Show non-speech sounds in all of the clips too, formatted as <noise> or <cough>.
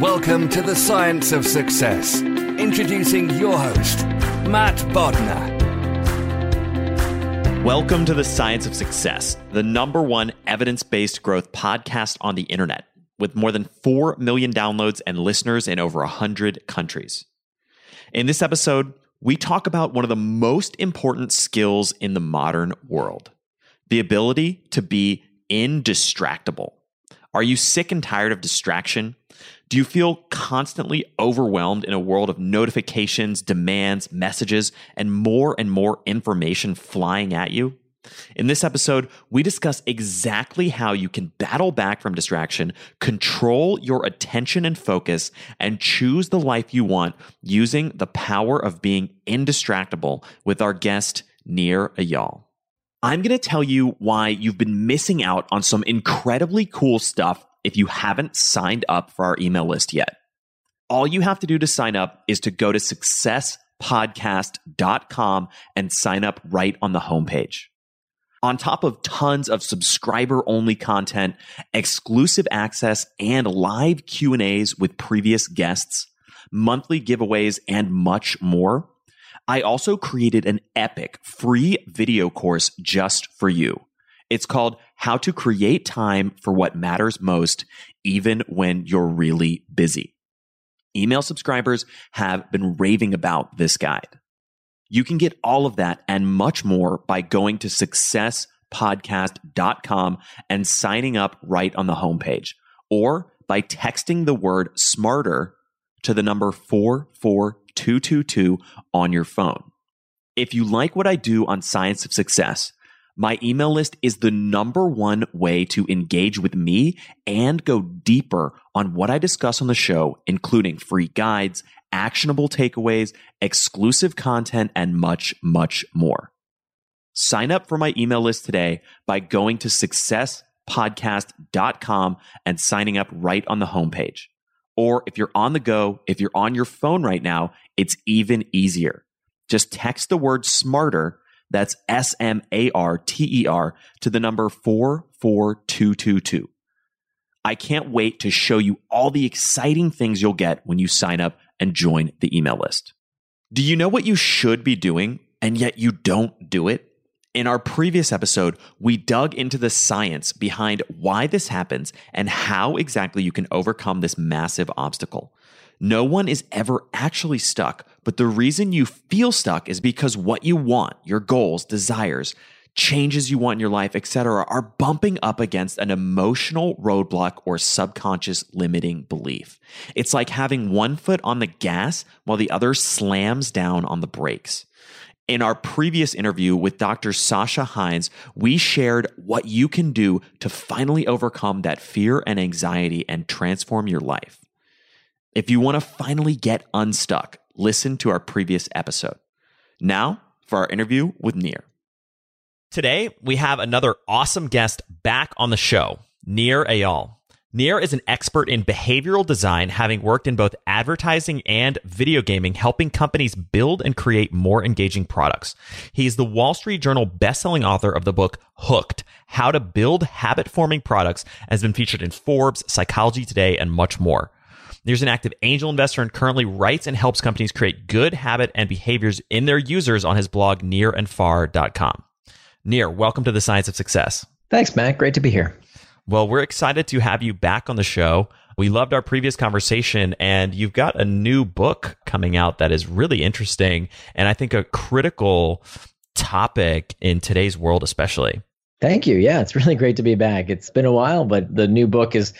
Welcome to the Science of Success. Introducing your host, Matt Bodnar. Welcome to the Science of Success, the number one evidence based growth podcast on the internet, with more than 4 million downloads and listeners in over 100 countries. In this episode, we talk about one of the most important skills in the modern world the ability to be indistractable. Are you sick and tired of distraction? Do you feel constantly overwhelmed in a world of notifications, demands, messages, and more and more information flying at you? In this episode, we discuss exactly how you can battle back from distraction, control your attention and focus, and choose the life you want using the power of being indistractable with our guest, Nir Eyal. I'm going to tell you why you've been missing out on some incredibly cool stuff if you haven't signed up for our email list yet. All you have to do to sign up is to go to successpodcast.com and sign up right on the homepage. On top of tons of subscriber only content, exclusive access and live Q&As with previous guests, monthly giveaways and much more, I also created an epic free video course just for you. It's called How to Create Time for What Matters Most, even when you're really busy. Email subscribers have been raving about this guide. You can get all of that and much more by going to successpodcast.com and signing up right on the homepage or by texting the word smarter to the number 44222 on your phone. If you like what I do on Science of Success, my email list is the number one way to engage with me and go deeper on what I discuss on the show, including free guides, actionable takeaways, exclusive content, and much, much more. Sign up for my email list today by going to successpodcast.com and signing up right on the homepage. Or if you're on the go, if you're on your phone right now, it's even easier. Just text the word smarter that's S M A R T E R to the number 44222. I can't wait to show you all the exciting things you'll get when you sign up and join the email list. Do you know what you should be doing and yet you don't do it? In our previous episode, we dug into the science behind why this happens and how exactly you can overcome this massive obstacle. No one is ever actually stuck, but the reason you feel stuck is because what you want, your goals, desires, changes you want in your life, etc., are bumping up against an emotional roadblock or subconscious limiting belief. It's like having one foot on the gas while the other slams down on the brakes. In our previous interview with Dr. Sasha Heinz, we shared what you can do to finally overcome that fear and anxiety and transform your life. If you want to finally get unstuck, listen to our previous episode. Now for our interview with Nir. Today, we have another awesome guest back on the show, Nir Eyal. Nir is an expert in behavioral design, having worked in both advertising and video gaming, helping companies build and create more engaging products. He is the Wall Street Journal bestselling author of the book Hooked How to Build Habit Forming Products, has been featured in Forbes, Psychology Today, and much more. Nir's an active angel investor and currently writes and helps companies create good habit and behaviors in their users on his blog, nirandfar.com. Nir, welcome to the Science of Success. Thanks, Matt. Great to be here. Well, we're excited to have you back on the show. We loved our previous conversation, and you've got a new book coming out that is really interesting and I think a critical topic in today's world, especially. Thank you. Yeah, it's <laughs> really great to be back. It's been a while, but the new book has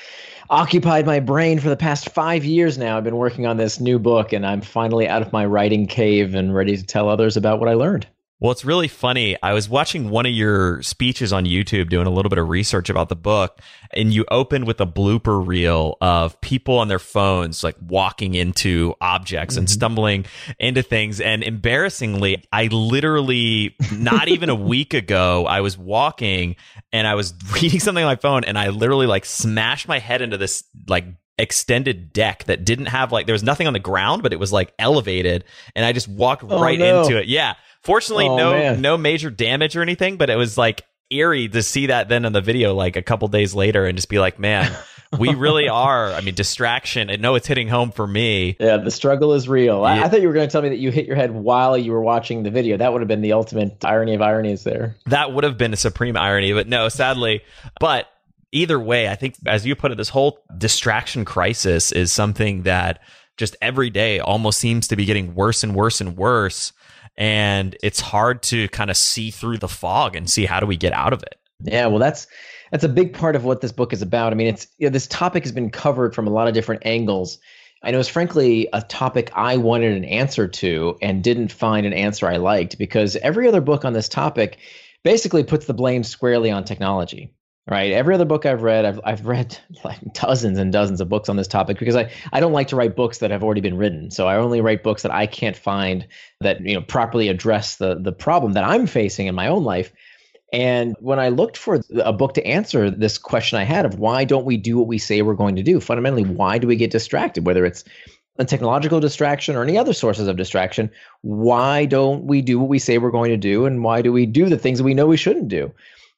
occupied my brain for the past five years now. I've been working on this new book, and I'm finally out of my writing cave and ready to tell others about what I learned. Well, it's really funny. I was watching one of your speeches on YouTube doing a little bit of research about the book, and you opened with a blooper reel of people on their phones like walking into objects mm-hmm. and stumbling into things. And embarrassingly, I literally, not <laughs> even a week ago, I was walking and I was <laughs> reading something on my phone and I literally like smashed my head into this like extended deck that didn't have like there was nothing on the ground but it was like elevated and i just walked oh, right no. into it yeah Fortunately, oh, no man. no major damage or anything, but it was like eerie to see that then in the video like a couple days later and just be like, man, we <laughs> really are. I mean, distraction. I know it's hitting home for me. Yeah, the struggle is real. Yeah. I, I, thought you were going to tell me that you hit your head while you were watching the video. That would have been the ultimate irony of ironies there. That would have been a supreme irony, but no, sadly. But either way, I think as you put it, this whole distraction crisis is something that just every day almost seems to be getting worse and worse and worse and it's hard to kind of see through the fog and see how do we get out of it. Yeah, well, that's that's a big part of what this book is about. I mean, it's you know, this topic has been covered from a lot of different angles. And it was frankly a topic I wanted an answer to and didn't find an answer I liked because every other book on this topic basically puts the blame squarely on technology right? Every other book I've read, I've, I've read <laughs> like dozens and dozens of books on this topic because I, I don't like to write books that have already been written. So I only write books that I can't find that, you know, properly address the, the problem that I'm facing in my own life. And when I looked for a book to answer this question I had of why don't we do what we say we're going to do? Fundamentally, why do we get distracted? Whether it's a technological distraction or any other sources of distraction, why don't we do what we say we're going to do? And why do we do the things that we know we shouldn't do?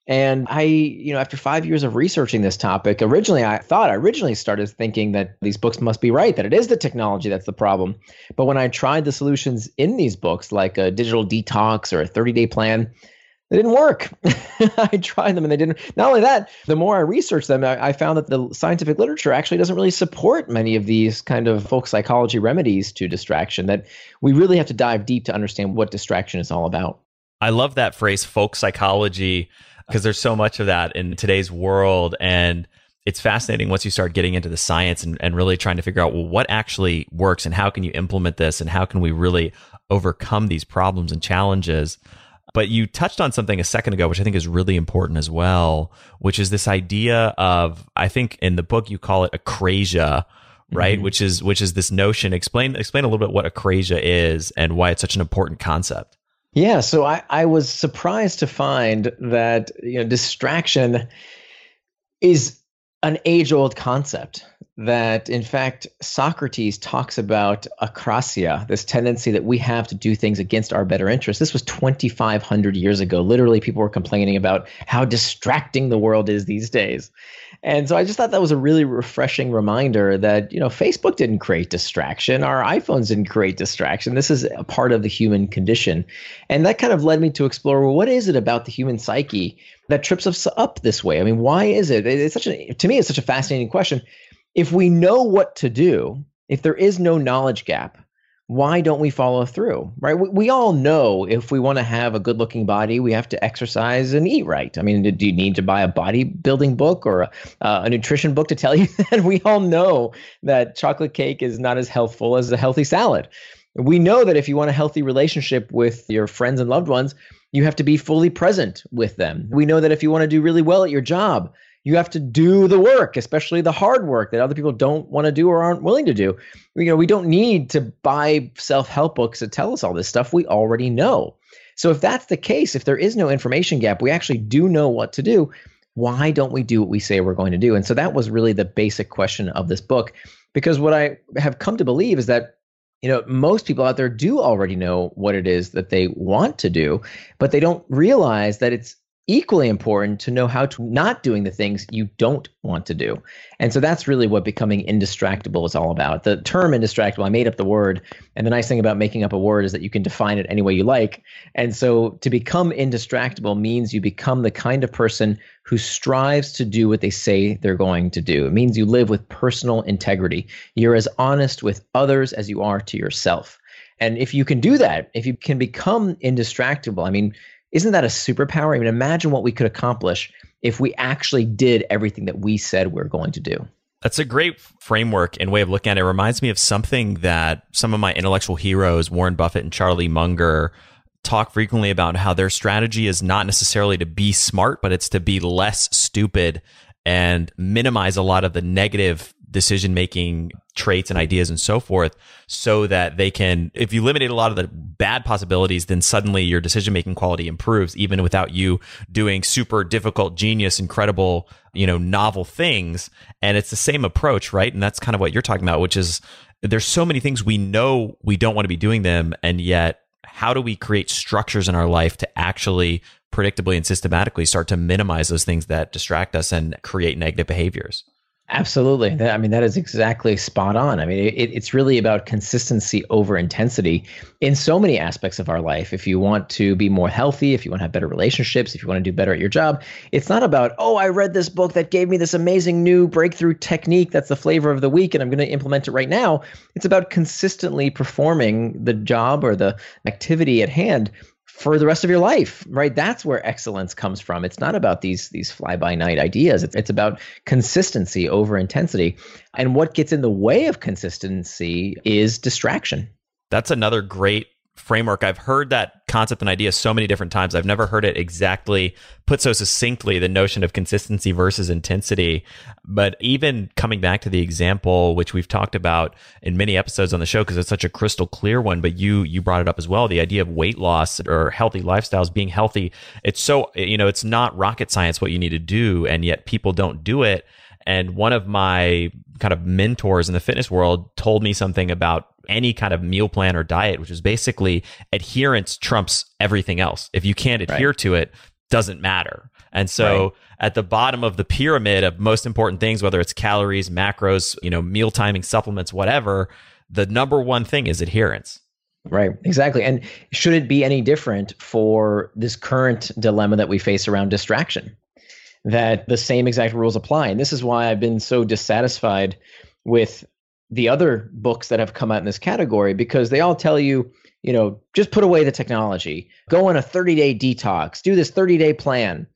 And I, you know, after five years of researching this topic, originally I thought I originally started thinking that these books must be right, that it is the technology that's the problem. But when I tried the solutions in these books, like a digital detox or a 30 day plan, they didn't work. <laughs> I tried them and they didn't. Not only that, the more I researched them, I, I, found that the scientific literature actually doesn't really support many of these kind of folk psychology remedies to distraction. That we really have to dive deep to understand what distraction is all about. I love that phrase, folk psychology because there's so much of that in today's world and it's fascinating once you start getting into the science and, and really trying to figure out well what actually works and how can you implement this and how can we really overcome these problems and challenges? But you touched on something a second ago which i think is really important as well which is this idea of i think in the book you call it akrasia right? Mm-hmm. which is which is this notion. Explain explain a little bit what akrasia is and why it's such an important concept yeah, so I, I was surprised to find that you know distraction is an age old concept that in fact Socrates talks about akrasia, this tendency that we have to do things against our better interests. This was 2500 years ago. Literally people were complaining about how distracting the world is these days. And so I just thought that was a really refreshing reminder that, you know, Facebook didn't create distraction, our iPhones didn't create distraction. This is a part of the human condition. And that kind of led me to explore well, what is it about the human psyche that trips us up this way? I mean, why is it? It's such a to me it's such a fascinating question. If we know what to do, if there is no knowledge gap, why don't we follow through right? We, we all know if we want to have a good looking body we have to exercise and eat right. I mean do you need to buy a bodybuilding book or a, uh, a nutrition book to tell you <laughs> that? We all know that chocolate cake is not as healthful as a healthy salad. We know that if you want a healthy relationship with your friends and loved ones you have to be fully present with them. We know that if you want to do really well at your job you have to do the work, especially the hard work that other people don't want to do or aren't willing to do. You know, we don't need to buy self-help books that tell us all this stuff. We already know. So if that's the case, if there is no information gap, we actually do know what to do. Why don't we do what we say we're going to do? And so that was really the basic question of this book. Because what I have come to believe is that you know most people out there do already know what it is that they want to do but they don't realize that it's equally important to know how to not doing the things you don't want to do. And so that's really what becoming indistractable is all about. The term indistractable, I made up the word. And the nice thing about making up a word is that you can define it any way you like. And so to become indistractable means you become the kind of person who strives to do what they say they're going to do. It means you live with personal integrity. You're as honest with others as you are to yourself. And if you can do that, if you can become indistractable, I mean, isn't that a superpower? I mean, imagine what we could accomplish if we actually did everything that we said we are going to do. That's a great framework and way of looking at it. it. Reminds me of something that some of my intellectual heroes, Warren Buffett and Charlie Munger, talk frequently about how their strategy is not necessarily to be smart, but it's to be less stupid and minimize a lot of the negative decision making traits and ideas and so forth so that they can if you eliminate a lot of the bad possibilities then suddenly your decision making quality improves even without you doing super difficult genius incredible you know novel things. And it's the same approach right? And that's kind of what you're talking about which is there's so many things we know we don't want to be doing them and yet how do we create structures in our life to actually predictably and systematically start to minimize those things that distract us and create negative behaviors Absolutely. I mean, that is exactly spot on. I mean, it, it's really about consistency over intensity in so many aspects of our life. If you want to be more healthy, if you want to have better relationships, if you want to do better at your job, it's not about, oh, I read this book that gave me this amazing new breakthrough technique that's the flavor of the week and I'm going to implement it right now. It's about consistently performing the job or the activity at hand for the rest of your life right? That's where excellence comes from. It's not about these these fly by night ideas. It's, it's about consistency over intensity. And what gets in the way of consistency is distraction. That's another great framework. I've heard that concept and idea so many different times. I've never heard it exactly put so succinctly the notion of consistency versus intensity. But even coming back to the example, which we've talked about in many episodes on the show, because it's such a crystal clear one, but you, you brought it up as well. The idea of weight loss or healthy lifestyles, being healthy. It's so, you know, it's not rocket science what you need to do. And yet people don't do it. And one of my kind of mentors in the fitness world told me something about any kind of meal plan or diet, which is basically adherence trumps everything else. If you can't adhere right. to it, doesn't matter. And so right. at the bottom of the pyramid of most important things, whether it's calories, macros, you know, meal timing, supplements, whatever, the number one thing is adherence. Right, exactly. And should it be any different for this current dilemma that we face around distraction? That the same exact rules apply. And this is why I've been so dissatisfied with the other books that have come out in this category because they all tell you, you know, just put away the technology, go on a 30 day detox, do this 30 day plan.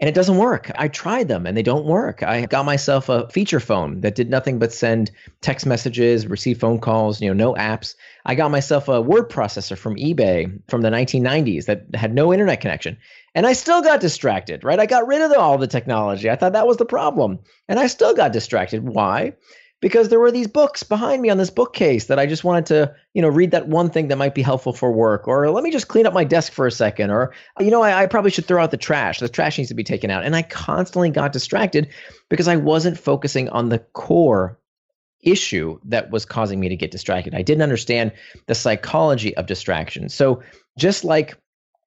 And it doesn't work. I tried them and they don't work. I got myself a feature phone that did nothing but send text messages, receive phone calls, you know, no apps. I got myself a word processor from eBay from the 1990s that had no internet connection. And I still got distracted, right? I got rid of all the technology. I thought that was the problem. And I still got distracted. Why? Because there were these books behind me on this bookcase that I just wanted to, you know, read that one thing that might be helpful for work, or let me just clean up my desk for a second, or you know, I, I, probably should throw out the trash. The trash needs to be taken out, and I constantly got distracted because I wasn't focusing on the core issue that was causing me to get distracted. I didn't understand the psychology of distraction. So just like,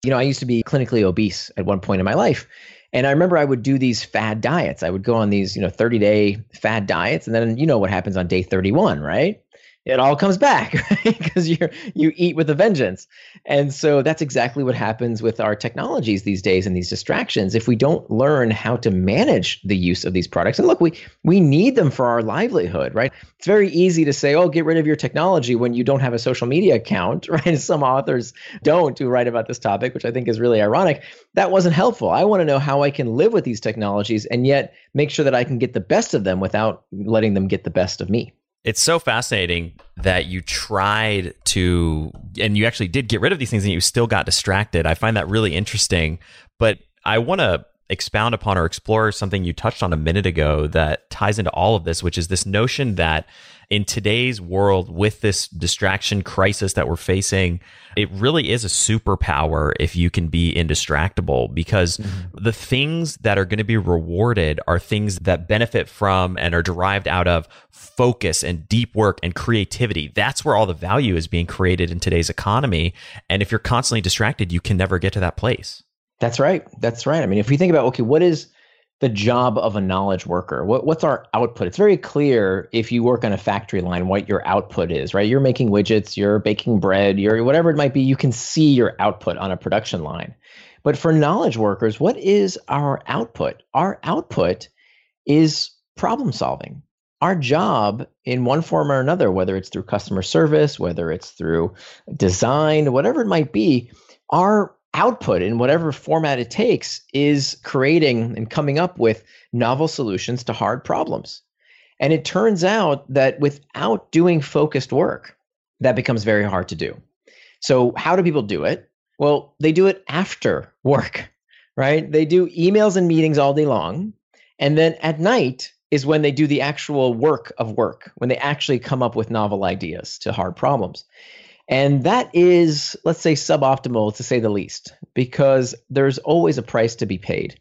you know, I used to be clinically obese at one point in my life. And I remember I would do these fad diets. I would go on these, you know, 30 day fad diets. And then you know what happens on day 31, right? It all comes back <laughs> because you you eat with a vengeance. And so that's exactly what happens with our technologies these days and these distractions. If we don't learn how to manage the use of these products and look we we need them for our livelihood right? It's very easy to say oh get rid of your technology when you don't have a social media account <laughs> right? Some authors don't who write about this topic which i think is really ironic. That wasn't helpful. I want to know how i can live with these technologies and yet make sure that i can get the best of them without letting them get the best of me it's so fascinating that you tried to and you actually did get rid of these things and you still got distracted. I find that really interesting. But I want to expound upon or explore something you touched on a minute ago that ties into all of this, which is this notion that in today's world, with this distraction crisis that we're facing, it really is a superpower if you can be indistractable because mm-hmm. the things that are going to be rewarded are things that benefit from and are derived out of focus and deep work and creativity. That's where all the value is being created in today's economy. And if you're constantly distracted, you can never get to that place. That's right. That's right. I mean, if we think about, okay, what is the job of a knowledge worker? What, what's our output? It's very clear if you work on a factory line what your output is, right? You're making widgets, you're baking bread, you're whatever it might be, you can see your output on a production line. But for knowledge workers, what is our output? Our output is problem solving. Our job in one form or another, whether it's through customer service, whether it's through design, whatever it might be, our output in whatever format it takes is creating and coming up with novel solutions to hard problems. And it turns out that without doing focused work, that becomes very hard to do. So, how do people do it? Well, they do it after <laughs> work, right? They do emails and meetings all day long. And then at night is when they do the actual work of work, when they actually come up with novel ideas to hard problems. And that is, let's say, suboptimal to say the least, because there's always a price to be paid.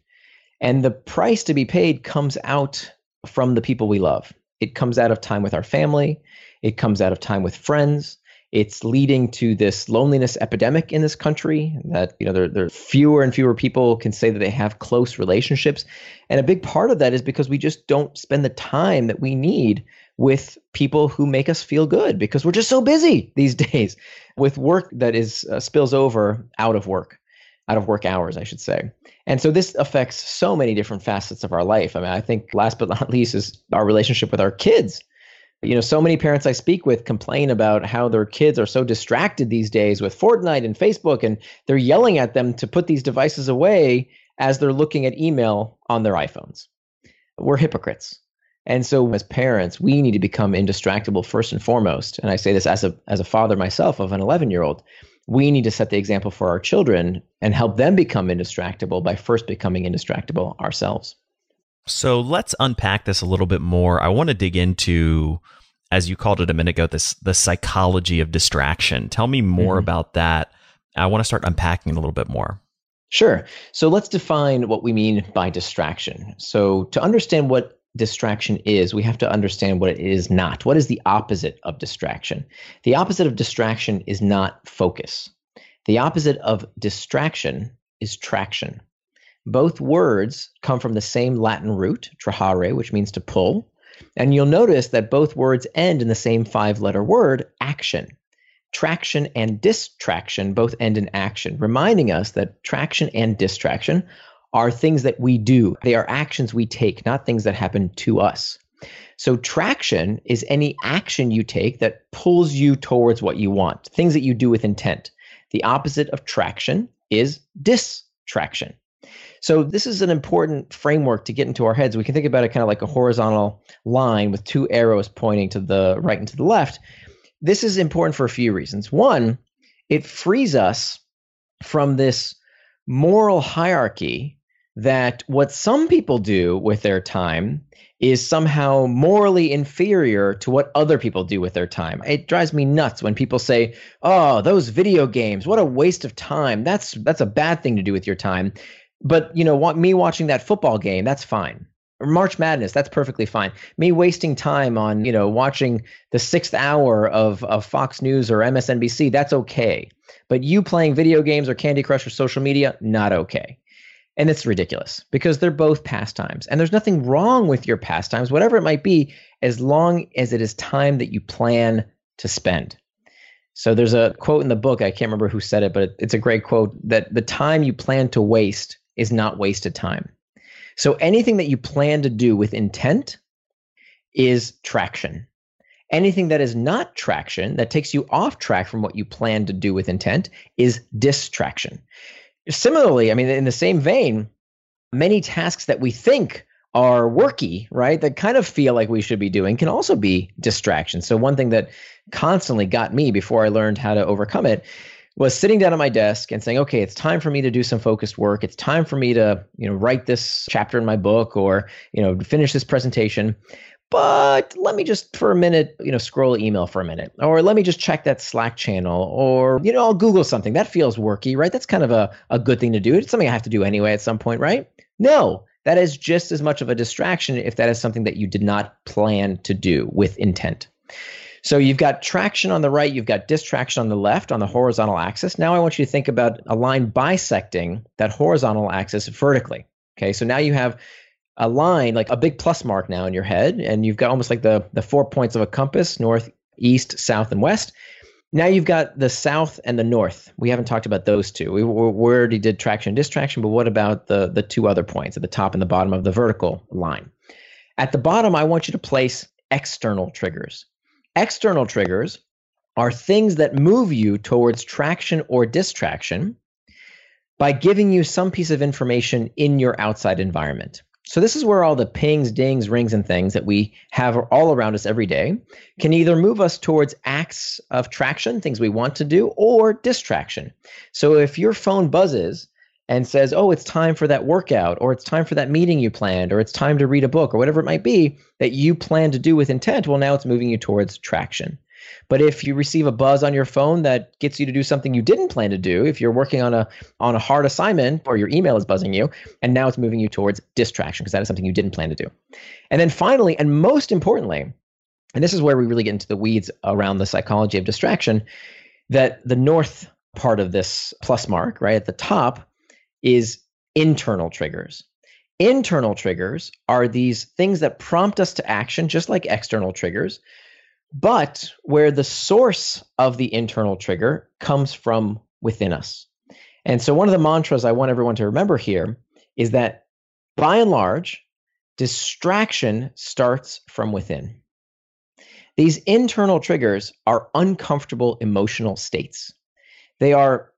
And the price to be paid comes out from the people we love. It comes out of time with our family, it comes out of time with friends. It's leading to this loneliness epidemic in this country that, you know, there, there fewer and fewer people can say that they have close relationships. And a big part of that is because we just don't spend the time that we need with people who make us feel good because we're just so busy <laughs> these days with work that is uh, spills over out of work out of work hours i should say. And so this affects so many different facets of our life. I mean i think last but not <laughs> least is our relationship with our kids. You know so many parents i speak with complain about how their kids are so distracted these days with fortnite and facebook and they're yelling at them to put these devices away as they're looking at email on their iphones. We're hypocrites and so as parents, we need to become indistractable first and foremost. And I say this as a as a father myself of an 11-year-old. We need to set the example for our children and help them become indistractable by first becoming indistractable ourselves. So let's unpack this a little bit more. I want to dig into as you called it a minute ago this the psychology of distraction. Tell me more mm-hmm. about that. I want to start unpacking a little bit more. Sure. So let's define what we mean by distraction. So to understand what distraction is, we have to understand what it is not. What is the opposite of distraction? The opposite of distraction is not focus. The opposite of distraction is traction. Both words come from the same Latin root, trahare, which means to pull. And you'll notice that both words end in the same five letter word, action. Traction and distraction both end in action, reminding us that traction and distraction are things that we do. They are actions we take, not things that happen to us. So, traction is any action you take that pulls you towards what you want, things that you do with intent. The opposite of traction is distraction. So, this is an important framework to get into our heads. We can think about it kind of like a horizontal line with two arrows pointing to the right and to the left. This is important for a few reasons. One, it frees us from this moral hierarchy that what some people do with their time is somehow morally inferior to what other people do with their time. It drives me nuts when people say, "Oh, those video games, what a waste of time. That's that's a bad thing to do with your time." But, you know, want me watching that football game, that's fine. March Madness, that's perfectly fine. Me wasting time on, you know, watching the 6th hour of of Fox News or MSNBC, that's okay. But you playing video games or Candy Crush or social media, not okay. And it's ridiculous because they're both pastimes. And there's nothing wrong with your pastimes, whatever it might be, as long as it is time that you plan to spend. So there's a quote in the book, I can't remember who said it, but it's a great quote that the time you plan to waste is not wasted time. So anything that you plan to do with intent is traction. Anything that is not traction, that takes you off track from what you plan to do with intent, is distraction. Similarly, I mean, in the same vein, many tasks that we think are worky, right, that kind of feel like we should be doing can also be distractions. So, one thing that constantly got me before I learned how to overcome it was sitting down at my desk and saying, okay, it's time for me to do some focused work. It's time for me to, you know, write this chapter in my book or, you know, finish this presentation. But let me just for a minute, you know, scroll email for a minute, or let me just check that Slack channel, or, you know, I'll Google something. That feels worky, right? That's kind of a, a good thing to do. It's something I have to do anyway at some point, right? No, that is just as much of a distraction if that is something that you did not plan to do with intent. So you've got traction on the right, you've got distraction on the left on the horizontal axis. Now I want you to think about a line bisecting that horizontal axis vertically. Okay, so now you have a line like a big plus mark now in your head, and you've got almost like the the four points of a compass: north, east, south, and west. Now you've got the south and the north. We haven't talked about those two. We, we already did traction and distraction, but what about the the two other points at the top and the bottom of the vertical line? At the bottom, I want you to place external triggers. External triggers are things that move you towards traction or distraction by giving you some piece of information in your outside environment. So, this is where all the pings, dings, rings, and things that we have all around us every day can either move us towards acts of traction, things we want to do, or distraction. So, if your phone buzzes and says, Oh, it's time for that workout, or it's time for that meeting you planned, or it's time to read a book, or whatever it might be that you plan to do with intent, well, now it's moving you towards traction. But if you receive a buzz on your phone that gets you to do something you didn't plan to do, if you're working on a on a hard assignment or your email is buzzing you, and now it's moving you towards distraction because that is something you didn't plan to do. And then finally, and most importantly, and this is where we really get into the weeds around the psychology of distraction, that the north part of this plus mark, right at the top, is internal triggers. Internal triggers are these things that prompt us to action, just like external triggers, but where the source of the internal trigger comes from within us. And so, one of the mantras I want everyone to remember here is that by and large, distraction starts from within. These internal triggers are uncomfortable emotional states. They are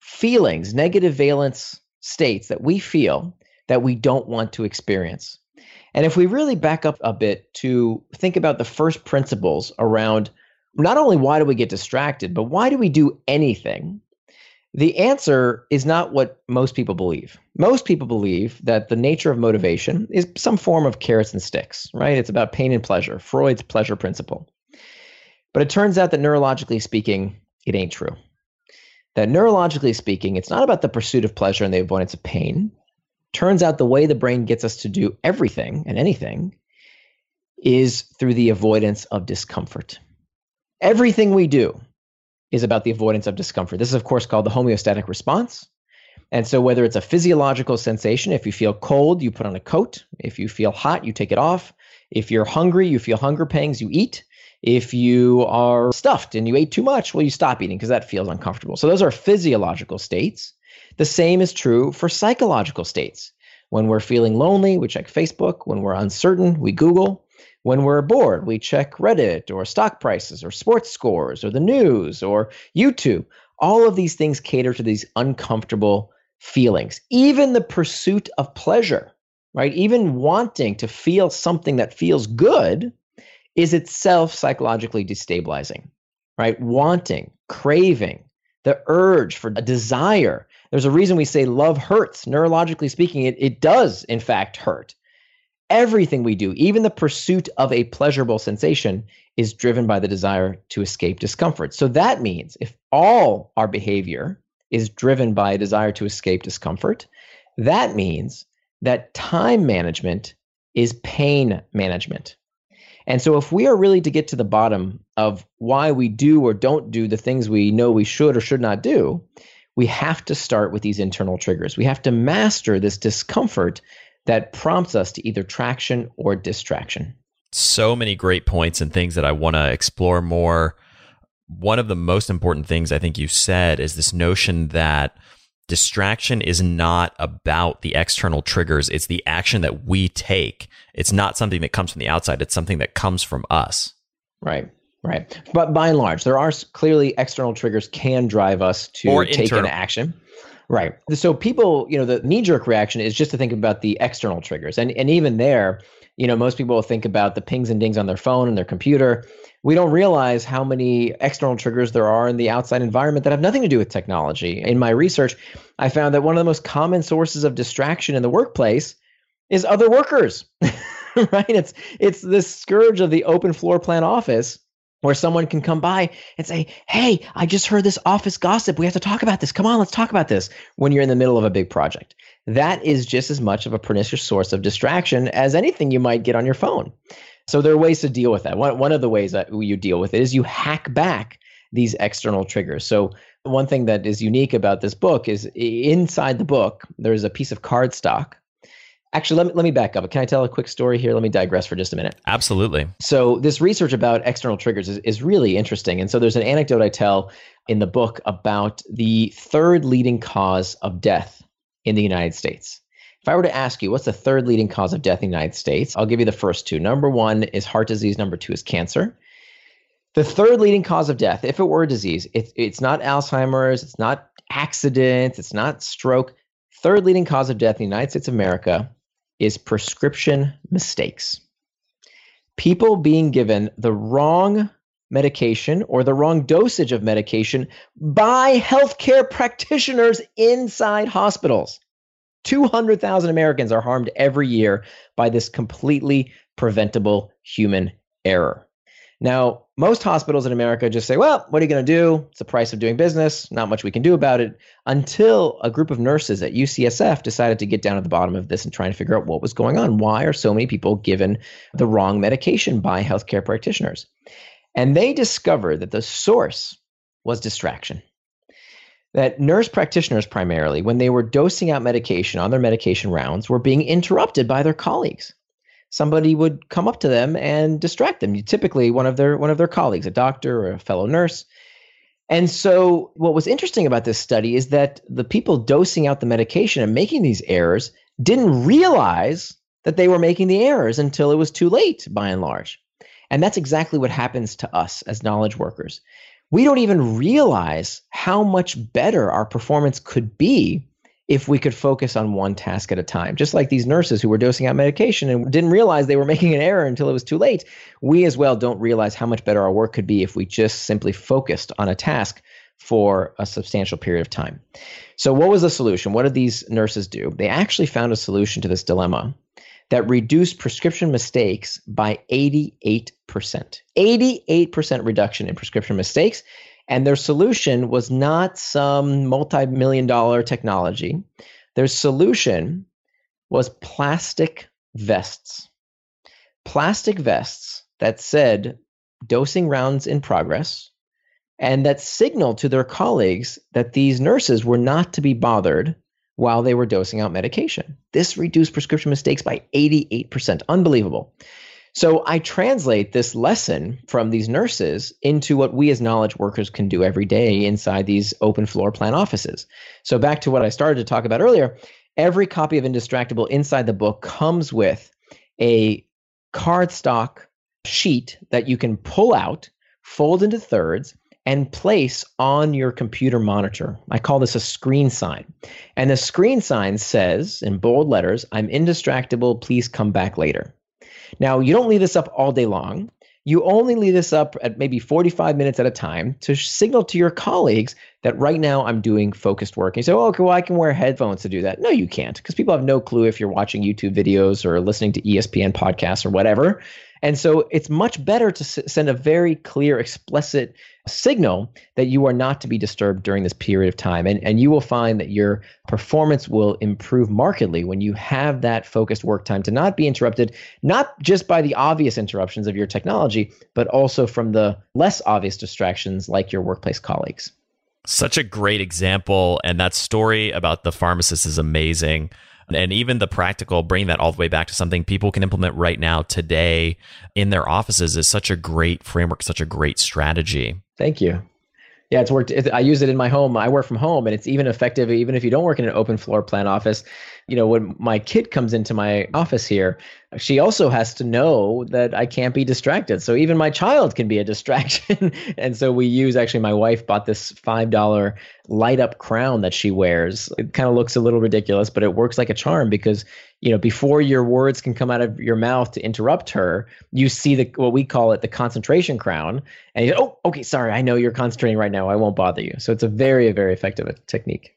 feelings, negative valence states that we feel that we don't want to experience. And if we really back up a bit to think about the first principles around not only why do we get distracted, but why do we do anything? The answer is not what most people believe. Most people believe that the nature of motivation is some form of carrots and sticks, right? It's about pain and pleasure, Freud's pleasure principle. But it turns out that neurologically speaking, it ain't true. That neurologically speaking, it's not about the pursuit of pleasure and the avoidance of pain. Turns out the way the brain gets us to do everything and anything is through the avoidance of discomfort. Everything we do is about the avoidance of discomfort. This is, of course, called the homeostatic response. And so, whether it's a physiological sensation, if you feel cold, you put on a coat. If you feel hot, you take it off. If you're hungry, you feel hunger pangs, you eat. If you are stuffed and you ate too much, well, you stop eating because that feels uncomfortable. So, those are physiological states. The same is true for psychological states. When we're feeling lonely, we check Facebook. When we're uncertain, we Google. When we're bored, we check Reddit or stock prices or sports scores or the news or YouTube. All of these things cater to these uncomfortable feelings. Even the pursuit of pleasure, right? Even wanting to feel something that feels good is itself psychologically destabilizing, right? Wanting, craving, the urge for a desire there's a reason we say love hurts. Neurologically speaking, it, it does, in fact, hurt. Everything we do, even the pursuit of a pleasurable sensation, is driven by the desire to escape discomfort. So that means if all our behavior is driven by a desire to escape discomfort, that means that time management is pain management. And so, if we are really to get to the bottom of why we do or don't do the things we know we should or should not do, we have to start with these internal triggers. We have to master this discomfort that prompts us to either traction or distraction. So many great points and things that I want to explore more. One of the most important things I think you said is this notion that distraction is not about the external triggers, it's the action that we take. It's not something that comes from the outside, it's something that comes from us. Right. Right. But by and large, there are clearly external triggers can drive us to or take internal. an action. Right. So people, you know, the knee jerk reaction is just to think about the external triggers. And and even there, you know, most people will think about the pings and dings on their phone and their computer. We don't realize how many external triggers there are in the outside environment that have nothing to do with technology. In my research, I found that one of the most common sources of distraction in the workplace is other workers. <laughs> right? It's it's this scourge of the open floor plan office where someone can come by and say, Hey, I just heard this office gossip. We have to talk about this. Come on, let's talk about this when you're in the middle of a big project. That is just as much of a pernicious source of distraction as anything you might get on your phone. So there are ways to deal with that. One, one of the ways that you deal with it is you hack back these external triggers. So one thing that is unique about this book is inside the book, there's a piece of cardstock Actually, let me, let me back up. Can I tell a quick story here? Let me digress for just a minute. Absolutely. So, this research about external triggers is, is really interesting. And so, there's an anecdote I tell in the book about the third leading cause of death in the United States. If I were to ask you, what's the third leading cause of death in the United States? I'll give you the first two. Number one is heart disease, number two is cancer. The third leading cause of death, if it were a disease, it, it's not Alzheimer's, it's not accidents, it's not stroke. Third leading cause of death in the United States of America is prescription mistakes. People being given the wrong medication or the wrong dosage of medication by healthcare practitioners inside hospitals. 200,000 Americans are harmed every year by this completely preventable human error. Now, most hospitals in America just say, well, what are you going to do? It's the price of doing business. Not much we can do about it. Until a group of nurses at UCSF decided to get down to the bottom of this and try and figure out what was going on. Why are so many people given the wrong medication by healthcare practitioners? And they discovered that the source was distraction. That nurse practitioners, primarily, when they were dosing out medication on their medication rounds, were being interrupted by their colleagues somebody would come up to them and distract them. Typically, one of their one of their colleagues, a doctor or a fellow nurse. And so, what was interesting about this study is that the people dosing out the medication and making these errors didn't realize that they were making the errors until it was too late, by and large. And that's exactly what happens to us as knowledge workers. We don't even realize how much better our performance could be if we could focus on one task at a time. Just like these nurses who were dosing out medication and didn't realize they were <laughs> making an error until it was too late, we as well don't realize how much better our work could be if we just simply focused on a task for a substantial period of time. So, what was the solution? What did these nurses do? They actually found a solution to this dilemma that reduced prescription mistakes by 88%. 88% reduction in prescription mistakes and their solution was not some multi million dollar technology. Their solution was plastic vests. Plastic vests that said dosing rounds in progress and that signaled to their colleagues that these nurses were not to be bothered while they were dosing out medication. This reduced prescription mistakes by 88%. Unbelievable. So I translate this lesson from these nurses into what we as knowledge workers can do every day inside these open floor plan offices. So back to what I started to talk about earlier, every copy of Indistractable inside the book comes with a cardstock sheet that you can pull out, fold into thirds, and place on your computer monitor. I call this a screen sign. And the screen sign says in bold letters, I'm indistractable, please come back later. Now, you don't leave this up all day long. You only leave this up at maybe 45 minutes at a time to signal to your colleagues that right now I'm doing focused work. And you say, oh, okay, well, I can wear headphones to do that. No, you can't, because people have no clue if you're watching YouTube videos or listening to ESPN podcasts or whatever. And so it's much better to send a very clear, explicit signal that you are not to be disturbed during this period of time. And, and you will find that your performance will improve markedly when you have that focused work time to not be interrupted, not just by the obvious interruptions of your technology, but also from the less obvious distractions like your workplace colleagues. Such a great example. And that story about the pharmacist is amazing and even the practical bringing that all the way back to something people can implement right now today in their offices is such a great framework such a great strategy thank you. Yeah it's worked i use it in my home. I work from home and it's even effective even if you don't work in an open floor plan office you know, when my kid comes into my office here, she also has to know that I can't be distracted. So even my child can be a <laughs> distraction. and so we use actually, my wife bought this $5 light up crown that she wears. It kind of looks a little ridiculous, but it works like a charm because, you know, before your words can come out of your mouth to interrupt her, you see the what we call it the concentration crown. And you go, oh, okay, sorry, I know you're concentrating right now. I won't bother you. So it's a very, very effective uh, technique.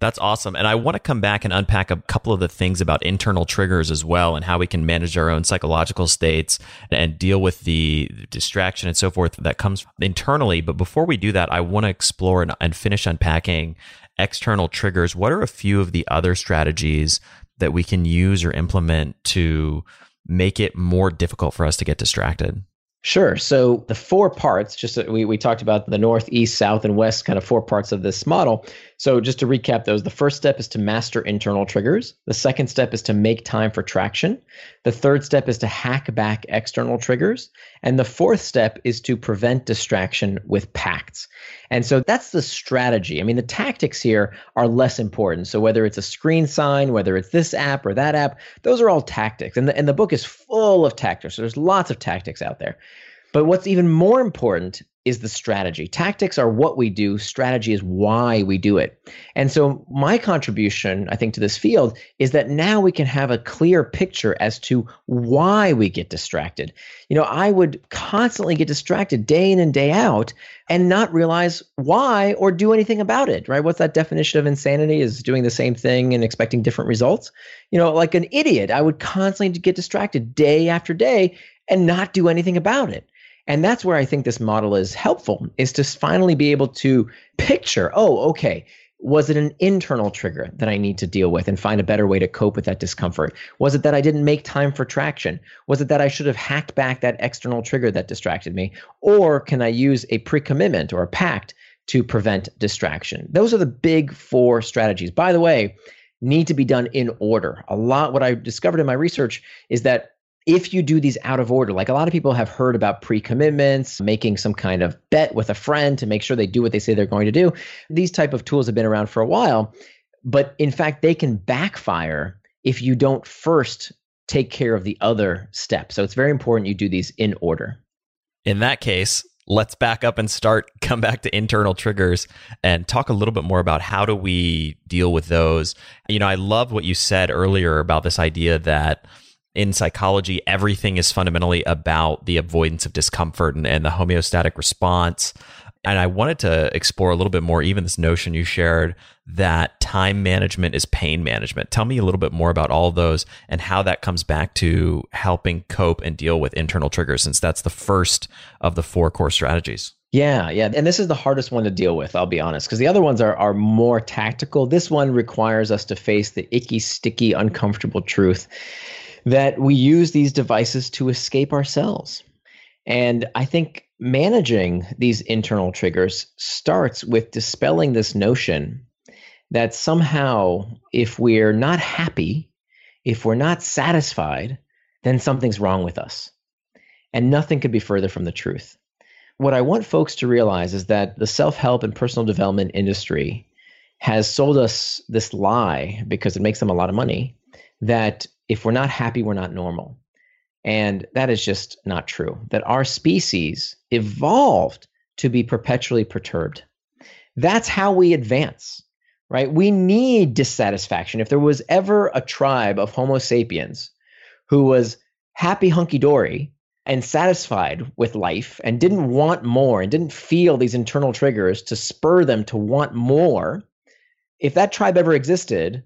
That's awesome. And I want to come back and unpack a couple of the things about internal triggers as well and how we can manage our own psychological states and deal with the distraction and so forth that comes internally. But before we do that, I want to explore and, and finish unpacking external triggers. What are a few of the other strategies that we can use or implement to make it more difficult for us to get distracted? Sure. So the four parts, just we, we talked about the north, east, south, and west kind of four parts of this model. So, just to recap those, the first step is to master internal triggers. The second step is to make time for traction. The third step is to hack back external triggers. And the fourth step is to prevent distraction with pacts. And so that's the strategy. I mean, the tactics here are less important. So, whether it's a screen sign, whether it's this app or that app, those are all tactics. And the, and the book is full of tactics. So, there's lots of tactics out there. But what's even more important is the strategy. Tactics are what we do, strategy is why we do it. And so, my contribution, I think, to this field is that now we can have a clear picture as to why we get distracted. You know, I would constantly get distracted day in and day out and not realize why or do anything about it, right? What's that definition of insanity? Is doing the same thing and expecting different results. You know, like an idiot, I would constantly get distracted day after day and not do anything about it. And that's where I think this model is helpful is to finally be able to picture, oh, okay, was it an internal trigger that I need to deal with and find a better way to cope with that discomfort? Was it that I didn't make time for traction? Was it that I should have hacked back that external trigger that distracted me? Or can I use a pre commitment or a pact to prevent distraction? Those are the big four strategies. By the way, need to be done in order. A lot, what I discovered in my research is that if you do these out of order, like a lot of people have heard about pre commitments, making some kind of bet with a friend to make sure they do what they say they're going to do, these type of tools have been around for a while. But in fact, they can backfire if you don't first take care of the other step. So it's very important you do these in order. In that case, let's back up and start <laughs> come back to internal triggers and talk a little bit more about how do we deal with those you know i love what you said earlier about this idea that in psychology everything is fundamentally about the avoidance of discomfort and, and the homeostatic response and I wanted to explore a little bit more, even this notion you shared that time management is pain management. Tell me a little bit more about all those and how that comes back to helping cope and deal with internal triggers, since that's the first of the four core strategies. Yeah, yeah. And this is the hardest one to deal with, I'll be honest, because the other ones are, are more tactical. This one requires us to face the icky, sticky, uncomfortable truth that we use these devices to escape ourselves. And I think managing these internal triggers starts with dispelling this notion that somehow, if we're not happy, if we're not satisfied, then something's wrong with us. And nothing could be further from the truth. What I want folks to realize is that the self help and personal development industry has sold us this lie because it makes them a lot of money that if we're not happy, we're not normal. And that is just not true. That our species evolved to be perpetually perturbed. That's how we advance, right? We need dissatisfaction. If there was ever a tribe of Homo sapiens who was happy hunky dory and satisfied with life and didn't want more and didn't feel these internal triggers to spur them to want more, if that tribe ever existed,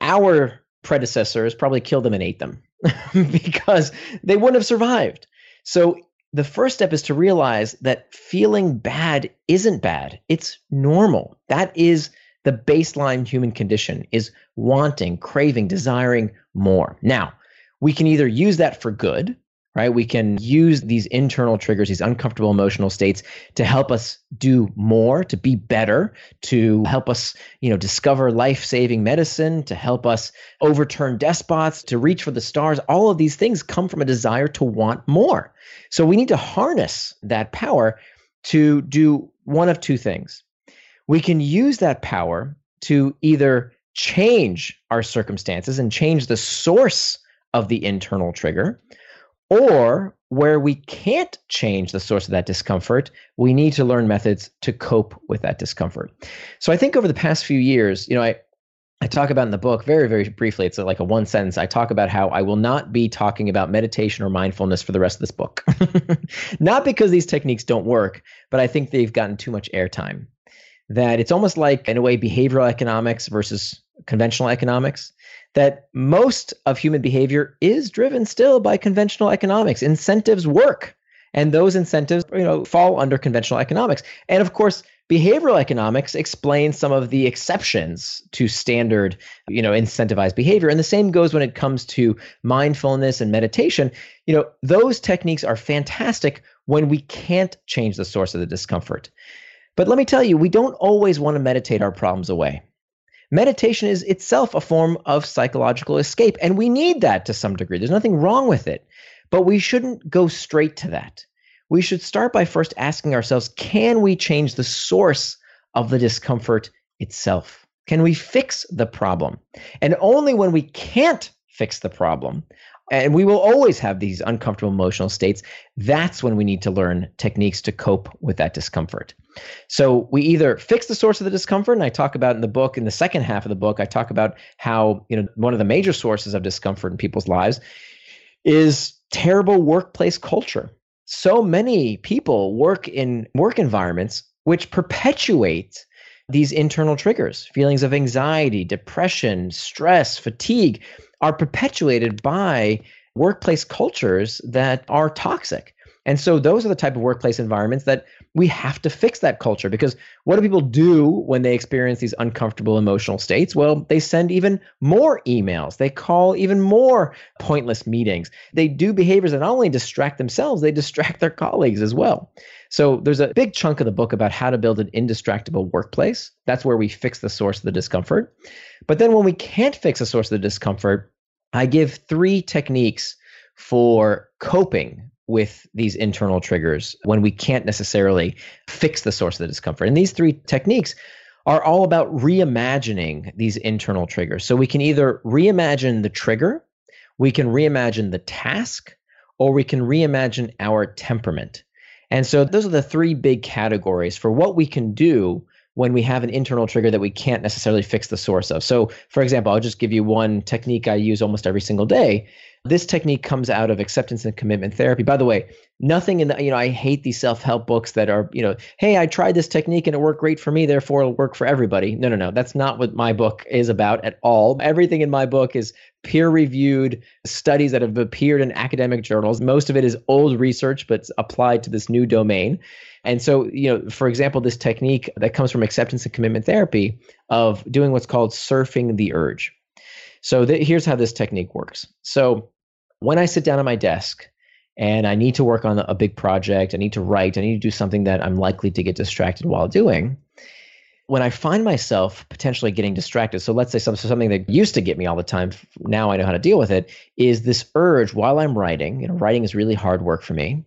our predecessors probably killed them and ate them <laughs> because they wouldn't have survived. So the first step is to realize that feeling bad isn't bad. It's normal. That is the baseline human condition is wanting, craving, desiring more. Now, we can either use that for good, right? We can use these internal triggers, these uncomfortable emotional states to help us do more, to be better, to help us, you know, discover life-saving medicine, to help us overturn despots, to reach for the stars. All of these things come from a desire to want more. So we need to harness that power to do one of two things. We can use that power to either change our circumstances and change the source of the internal trigger, or where we can't change the source of that discomfort, we need to learn methods to cope with that discomfort. So I think over the past few years, you know, I I talk about in the book very, very briefly. It's like a one sentence. I talk about how I will not be talking about meditation or mindfulness for the rest of this book. <laughs> not because these techniques don't work, but I think they've gotten too much airtime. That it's almost like, in a way, behavioral economics versus conventional economics that most of human behavior is driven still by conventional economics. Incentives work, and those incentives, you know, fall under conventional economics. And of course, behavioral economics explains some of the exceptions to standard, you know, incentivized behavior. And the same goes when it comes to mindfulness and meditation. You know, those techniques are fantastic when we can't change the source of the discomfort. But let me tell you, we don't always want to meditate our problems away. Meditation is itself a form of psychological escape, and we need that to some degree. There's nothing wrong with it, but we shouldn't go straight to that. We should start by first asking ourselves can we change the source of the discomfort itself? Can we fix the problem? And only when we can't fix the problem, and we will always have these uncomfortable emotional states, that's when we need to learn techniques to cope with that discomfort. So we either fix the source of the discomfort, and I talk about in the book, in the second half of the book, I talk about how, you know, one of the major sources of discomfort in people's lives is terrible workplace culture. So many people work in work environments which perpetuate these internal triggers. Feelings of anxiety, depression, stress, fatigue are perpetuated by workplace cultures that are toxic. And so those are the type of workplace environments that we have to fix that culture because what do people do when they experience these uncomfortable emotional states? Well, they send even more emails. They call even more pointless meetings. They do behaviors that not only distract themselves, they distract their colleagues as well. So there's a big chunk of the book about how to build an indistractable workplace. That's where we fix the source of the discomfort. But then when we can't fix the source of the discomfort, I give three techniques for coping with these internal triggers when we can't necessarily fix the source of the discomfort. And these three techniques are all about reimagining these internal triggers. So we can either reimagine the trigger, we can reimagine the task, or we can reimagine our temperament. And so those are the three big categories for what we can do when we have an internal trigger that we can't necessarily fix the source of. So, for example, I'll just give you one technique I use almost every single day. This technique comes out of acceptance and commitment therapy. By the way, nothing in the, you know, I hate these self help books that are, you know, hey, I tried this technique and it worked great for me, therefore it'll work for everybody. No, no, no. That's not what my book is about at all. Everything in my book is peer reviewed studies that have appeared in academic journals. Most of it is old research, but applied to this new domain. And so, you know, for example, this technique that comes from acceptance and commitment therapy of doing what's called surfing the urge. So th- here's how this technique works. So when I sit down at my desk and I need to work on a big project, I need to write, I need to do something that I'm likely to get distracted while doing. When I find myself potentially getting distracted, so let's say something that used to get me all the time, now I know how to deal with it, is this urge while I'm writing. You know, writing is really hard work for me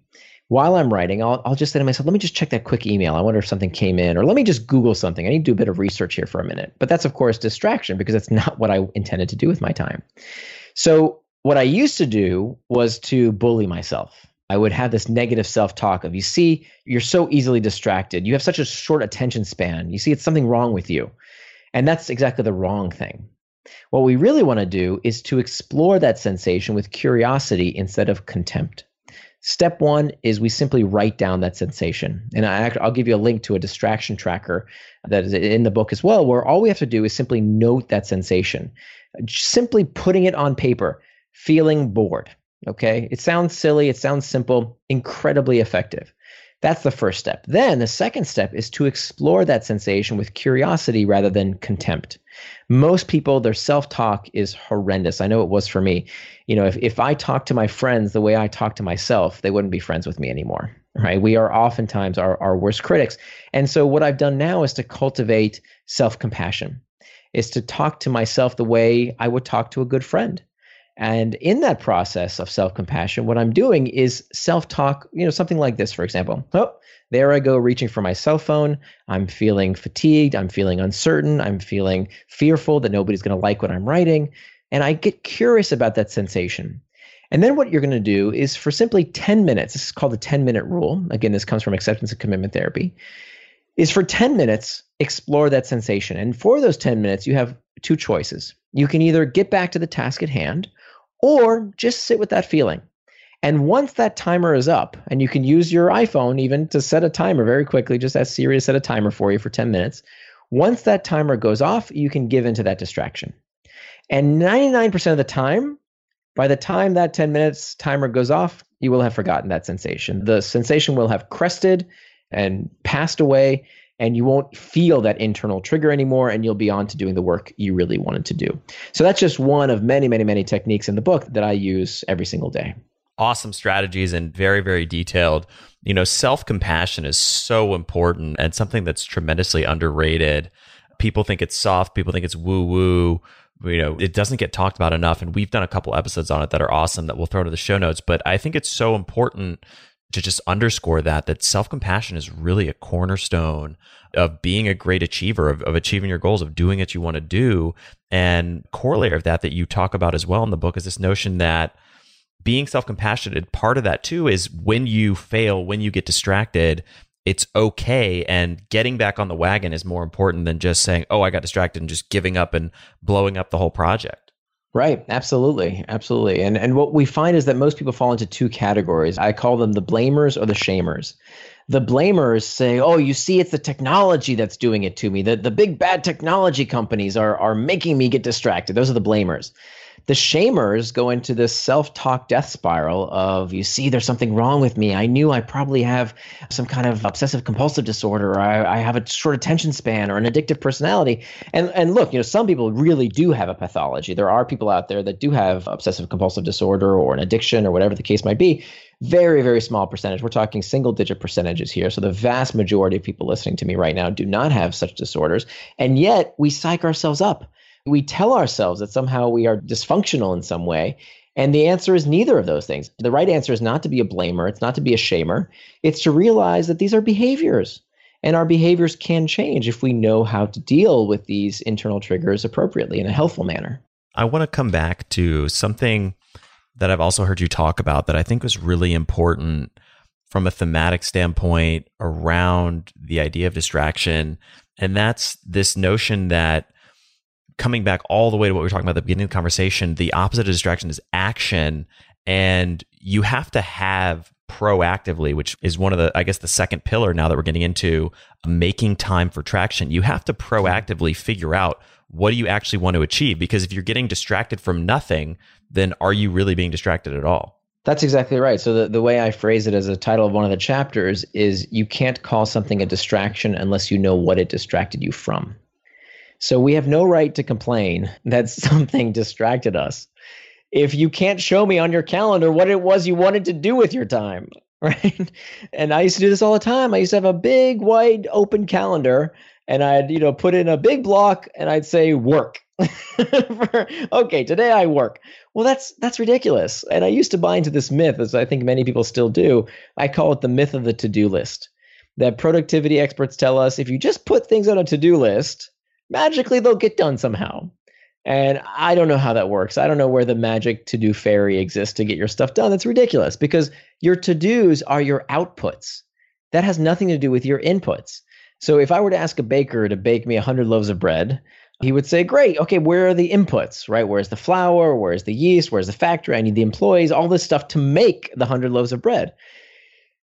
while I'm writing, I'll, I'll just say to myself, let me just check that quick email. I wonder if something came in, or let me just Google something. I need to do a bit of research here for a minute. But that's, of course, distraction because that's not what I intended to do with my time. So, what I used to do was to bully myself. I would have this negative self talk of, you see, you're so easily distracted. You have such a short attention span. You see, it's something wrong with you. And that's exactly the wrong thing. What we really want to do is to explore that sensation with curiosity instead of contempt. Step one is we simply write down that sensation. And I, will give you a link to a distraction tracker that is in the book as well, where all we have to do is simply note that sensation. Simply putting it on paper, feeling bored. Okay. It sounds silly, it sounds simple, incredibly effective. That's the first step. Then the second step is to explore that sensation with curiosity rather than contempt. Most people, their self talk is horrendous. I know it was for me. You know, if, if I talk to my friends the way I talk to myself, they wouldn't be friends with me anymore. Right. We are oftentimes our, our worst critics. And so what I've done now is to cultivate self compassion, is to talk to myself the way I would talk to a good friend. And in that process of self compassion, what I'm doing is self talk, you know, something like this, for example. Oh, there I go reaching for my cell phone. I'm feeling fatigued. I'm feeling uncertain. I'm feeling fearful that nobody's going to like what I'm writing. And I get curious about that sensation. And then what you're going to do is for simply 10 minutes, this is called the 10 minute rule. Again, this comes from acceptance and commitment therapy. Is for 10 minutes, explore that sensation. And for those 10 minutes, you have two choices. You can either get back to the task at hand, or just sit with that feeling. And once that timer is up, and you can use your iPhone even to set a timer very quickly, just ask Siri to set a timer for you for 10 minutes. Once that timer goes off, you can give into that distraction. And 99% of the time, by the time that 10 minutes timer goes off, you will have forgotten that sensation. The sensation will have crested and passed away, and you won't feel that internal trigger anymore and you'll be on to doing the work you really wanted to do. So that's just one of many, many, many techniques in the book that I use every single day. Awesome strategies and very, very detailed. You know, self compassion is so important and something that's tremendously underrated. People think it's soft, people think it's woo woo. You know, it doesn't get talked about enough. And we've done a couple episodes on it that are awesome that we'll throw to the show notes. But I think it's so important to just underscore that that self-compassion is really a cornerstone of being a great achiever of, of achieving your goals of doing what you want to do. And corollary of that that you talk about as well in the book is this notion that being self-compassionate part of that too is when you fail when you get distracted it's okay. And getting back on the wagon is more important than just saying oh i got distracted and just giving up and blowing up the whole project Right, absolutely, absolutely. And and what we find is that most people fall into two categories. I call them the blamers or the shamers. The blamers say, "Oh, you see it's the technology that's doing it to me. The the big bad technology companies are are making me get distracted." Those are the blamers the shamers go into this self-talk death spiral of you see there's something wrong with me. I knew i probably have some kind of obsessive compulsive disorder or I, I, have a short attention span or an addictive personality. And and look you know some people really do have a pathology. There are people out there that do have obsessive compulsive disorder or an addiction or whatever the case might be. Very very small percentage. We're talking single digit percentages here. So the vast majority of people listening to me right now do not have such disorders. And yet we psych ourselves up we tell ourselves that somehow we are dysfunctional in some way. And the answer is neither of those things. The right answer is not to be a blamer, it's not to be a shamer, it's to realize that these are behaviors. And our behaviors can change if we know how to deal with these internal triggers appropriately in a helpful manner. I want to come back to something that I've also heard you talk about that I think was really important from a thematic standpoint around the idea of distraction. And that's this notion that coming back all the way to what we were talking about at the beginning of the conversation, the opposite of distraction is action. And you have to have proactively, which is one of the, I guess, the second pillar now that we're getting into uh, making time for traction. You have to proactively figure out what do you actually want to achieve? Because if you're getting distracted from nothing, then are you really being distracted at all? That's exactly right. So the, the way I phrase it as a title of one of the chapters is you can't call something a distraction unless you know what it distracted you from. So we have no right to complain that <laughs> something distracted us if you can't show me on your calendar what it was you wanted to do with your time, <laughs> right? And I used to do this all the time. I used to have a big wide open calendar and I'd, you know, put in a big block and I'd say work. For, <laughs> okay, today I work. Well, that's that's ridiculous. And I used to buy into this myth, as I think many people still do. I call it the myth of the to-do list. That productivity experts tell us if you just put things on a to-do list, magically they'll get done somehow. And I don't know how that works. I don't know where the magic to do fairy exists to get your stuff done. That's ridiculous because your to dos are your outputs. That has nothing to do with your inputs. So if I were to ask a baker to bake me 100 loaves of bread, he would say, Great, okay, where are the inputs, right? Where's the flour? Where's the yeast? Where's the factory? I need the employees, all this stuff to make the 100 loaves of bread.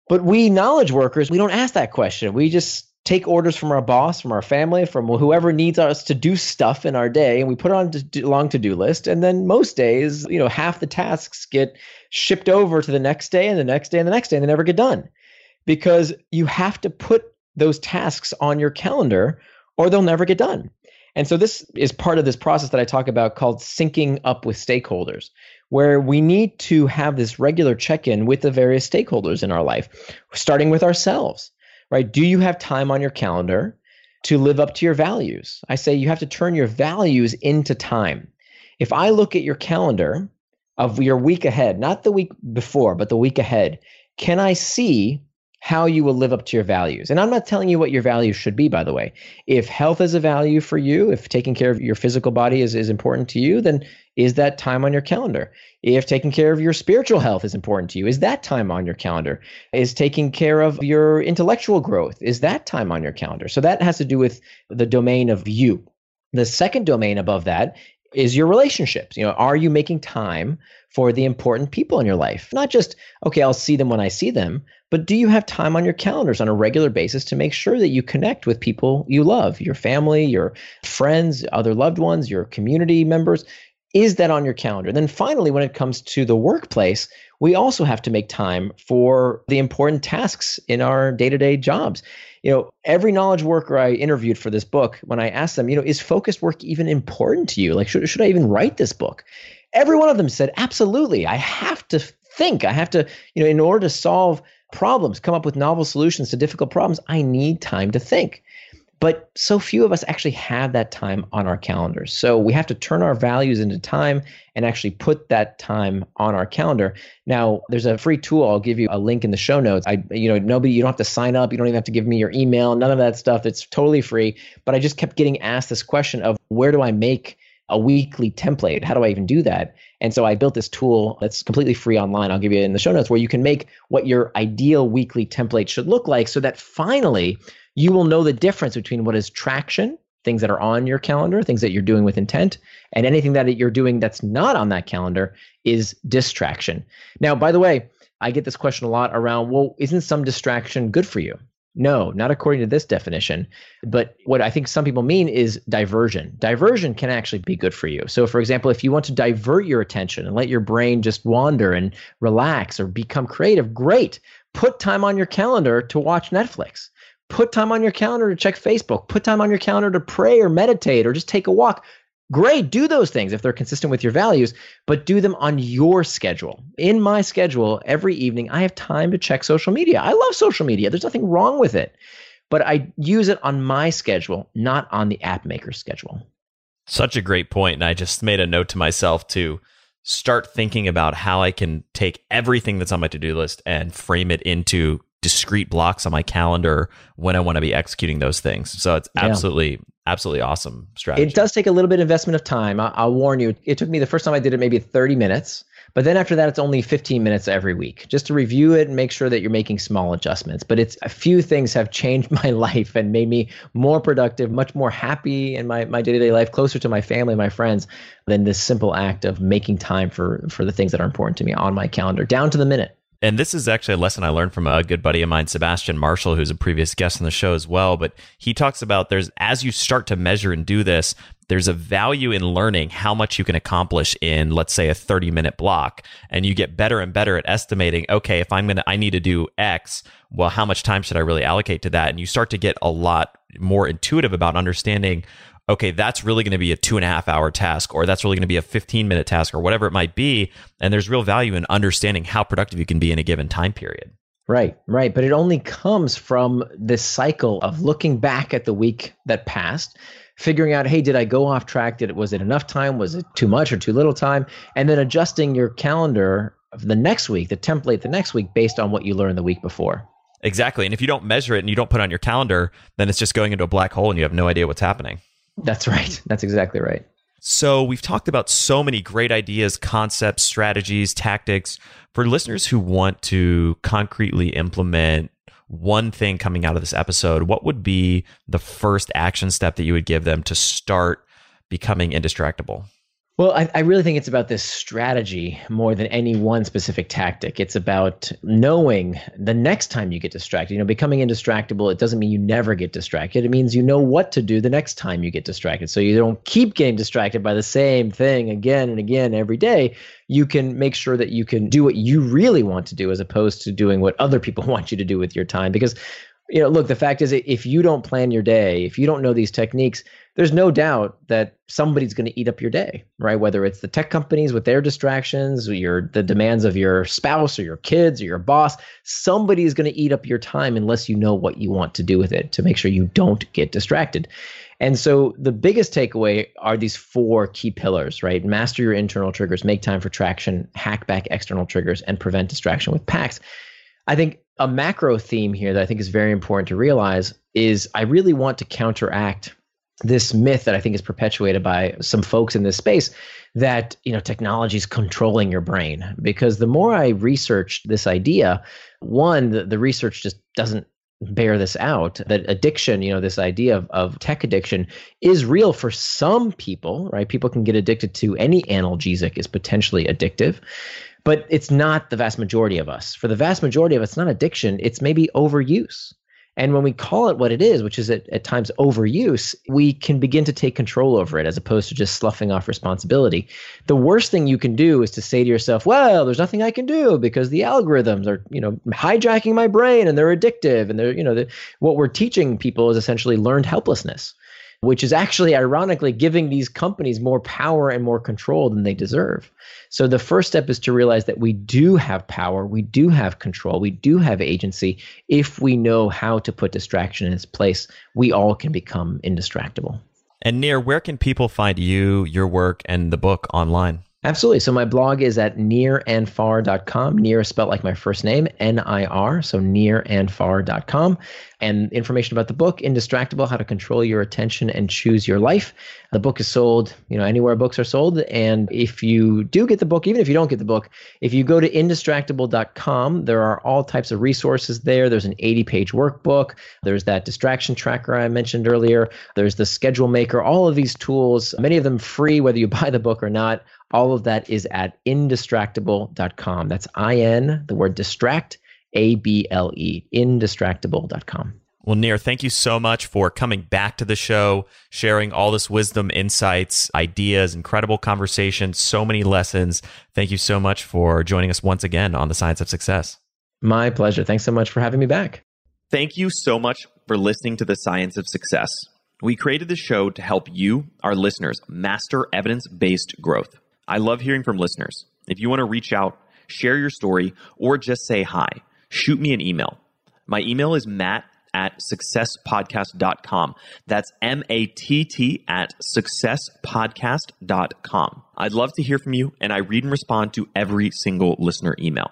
But we knowledge workers, we don't ask that question. We just take orders from our boss, from our family, from whoever needs us to do stuff in our day, and we put it on a long to-do list. And then most days, you know, half the tasks get shipped over to the next day, and the next day, and the next day, and they never get done because you have to put those tasks on your calendar, or they'll never get done. And so this is part of this process that I talk about called syncing up with stakeholders, where we need to have this regular check-in with the various stakeholders in our life, starting with ourselves right? Do you have time on your calendar to live up to your values? I say you have to turn your values into time. If I look at your calendar of your week ahead, not the week before, but the week ahead, can I see how you will live up to your values. And I'm not telling you what your values should be, by the way. If health is a value for you, if taking care of your physical body is, is important to you, then is that time on your calendar? If taking care of your spiritual health is important to you, is that time on your calendar? Is taking care of your intellectual growth, is that time on your calendar? So that has to do with the domain of you. The second domain above that is your relationships. You know, are you making time for the important people in your life? Not just, okay, I'll see them when I see them, but do you have time on your calendars on a regular basis to make sure that you connect with people you love, your family, your friends, other loved ones, your community members? Is that on your calendar? Then finally, when it comes to the workplace, we also have to make time for the important tasks in our day-to-day jobs you know, every knowledge worker I interviewed for this book, when I asked them, you know, is focused work even important to you? Like, should, should I even write this book? Every one of them said, absolutely. I have to think. I have to, you know, in order to solve problems, come up with novel solutions to difficult problems, I need time to think. But so few of us actually have that time on our calendars. So we have to turn our values into time and actually put that time on our calendar. Now, there's a free tool. I'll give you a link in the show notes. I, you know, nobody, you don't have to sign up. You don't even have to give me your email. None of that stuff. It's totally free. But I just kept getting asked this question of where do I make a weekly template? How do I even do that? And so I built this tool that's completely free online. I'll give you in the show notes where you can make what your ideal weekly template should look like so that finally you will know the difference between what is traction, things that are on your calendar, things that you're doing with intent, and anything that you're doing that's not on that calendar is distraction. Now, by the way, I get this question a lot around, well, isn't some distraction good for you? No, not according to this definition. But what I think some people mean is diversion. Diversion can actually be good for you. So, for example, if you want to divert your attention and let your brain just wander and relax or become creative, great. Put time on your calendar to watch Netflix. Put time on your calendar to check Facebook. Put time on your calendar to pray or meditate or just take a walk. Great, do those things if they're consistent with your values, but do them on your schedule. In my schedule, every evening, I have time to check social media. I love social media, there's nothing wrong with it, but I use it on my schedule, not on the app maker's schedule. Such a great point. And I just made a note to myself to start thinking about how I can take everything that's on my to do list and frame it into discrete blocks on my calendar when I want to be executing those things. So it's absolutely, yeah. absolutely awesome strategy. It does take a little bit of investment of time. I, will warn you. It took me the first time I did it maybe 30 minutes, But then after that, it's only 15 minutes every week just to review it and make sure that you're making small adjustments. But it's a few things have changed <laughs> my life and made me more productive, much more happy in my, my day-to-day life, closer to my family, my friends, than this simple act of making time for for the things that are important to me on my calendar, down to the minute. And this is actually a lesson I learned from a good buddy of mine, Sebastian Marshall, who's a previous guest on the show as well. But he talks about there's, as you start to measure and do this, there's a value in learning how much you can accomplish in, let's say, a 30 minute block. And you get better and better at estimating, okay, if I'm going to, I need to do X, well, how much time should I really allocate to that? And you start to get a lot more intuitive about understanding okay, that's really going to be a two and a half hour task, or that's really going to be a 15 minute task, or whatever it might be. And there's real value in understanding how productive you can be in a given time period. Right, right. But it only comes from this cycle of looking back at the week that passed, figuring out, hey, did I go off track? Did it was it enough time? Was it too much or too little time? And then adjusting your calendar of the next week, the template the next week based on what you learned the week before. Exactly. And if you don't measure it and you don't put it on your calendar, then it's just going into a black hole and you have no idea what's happening. That's right. <laughs> That's exactly right. So, we've talked about so many great ideas, concepts, strategies, tactics for listeners who want to concretely implement one thing coming out of this episode. What would be the first action step that you would give them to start becoming indistractable? Well, I, I, really think it's about this strategy more than any one specific tactic. It's about knowing the next time you get distracted. You know, becoming indistractable, it doesn't mean you never get distracted. It means you know what to do the next time you get distracted. So you don't keep getting distracted by the same thing again and again every day. You can make sure that you can do what you really want to do as opposed to doing what other people <laughs> want you to do with your time. Because, you know, look, the fact is, if you don't plan your day, if you don't know these techniques, there's no doubt that somebody's going to eat up your day, right? Whether it's the tech companies with their distractions, your the demands of your spouse or your kids or your boss, somebody is going to eat up your time unless you know what you want to do with it to make sure you don't get distracted. And so the biggest takeaway are these four key pillars, right? Master your internal triggers, make time for traction, hack back external triggers, and prevent distraction with pacts. I think a macro theme here that I think is very important to realize is I really want to counteract this myth that I think is perpetuated by some folks in this space that you know technology is controlling your brain. Because the more I researched this idea, one the, the research just doesn't bear this out that addiction you know this idea of, of tech addiction is real for some people right? People can get addicted to any analgesic is potentially addictive but it's not the vast majority of us for the vast majority of us it's not addiction it's maybe overuse and when we call it what it is, which is at, at times overuse, we can begin to take control over it as opposed to just sloughing off responsibility. The worst thing you can do is to say to yourself, well, there's nothing I can do because the algorithms are, you know, hijacking my brain and they're addictive. And they're, you know, the, what we're teaching people is essentially learned helplessness which is actually ironically giving these companies more power and more control than they deserve. So the first step is to realize that we do have power, we do have control, we do have agency. If we know how to put distraction in its place, we all can become indistractable. And Nir, where can people find you, your work, and the book online? Absolutely. So my blog is at nirandfar.com. Near is spelled like my first name, N-I-R. So nirandfar.com. And information about the book, Indistractable, How to Control Your Attention and Choose Your Life. The book is sold, you know, anywhere books are sold. And if you do get the book, even if you don't get the book, if you go to indistractable.com, there are all types of resources there. There's an 80-page workbook. There's that distraction tracker I mentioned earlier. There's the schedule maker. All of these tools, many of them free, whether you <laughs> buy the book or not all of that is at indistractable.com. That's I N, the word distract, A B L E, indistractable.com. Well, Nir, thank you so much for coming back to the show, sharing all this wisdom, insights, ideas, incredible conversation, so many lessons. Thank you so much for joining us once again on the Science of Success. My pleasure. Thanks so much for having me back. Thank you so much for listening to the Science of Success. We created this show to help you, our listeners, master evidence based growth. I love hearing from listeners. If you want to reach out, share your story, or just say hi, shoot me an email. My email is matt at successpodcast.com. That's M A T T at successpodcast.com. I'd love to hear from you, and I read and respond to every single listener email.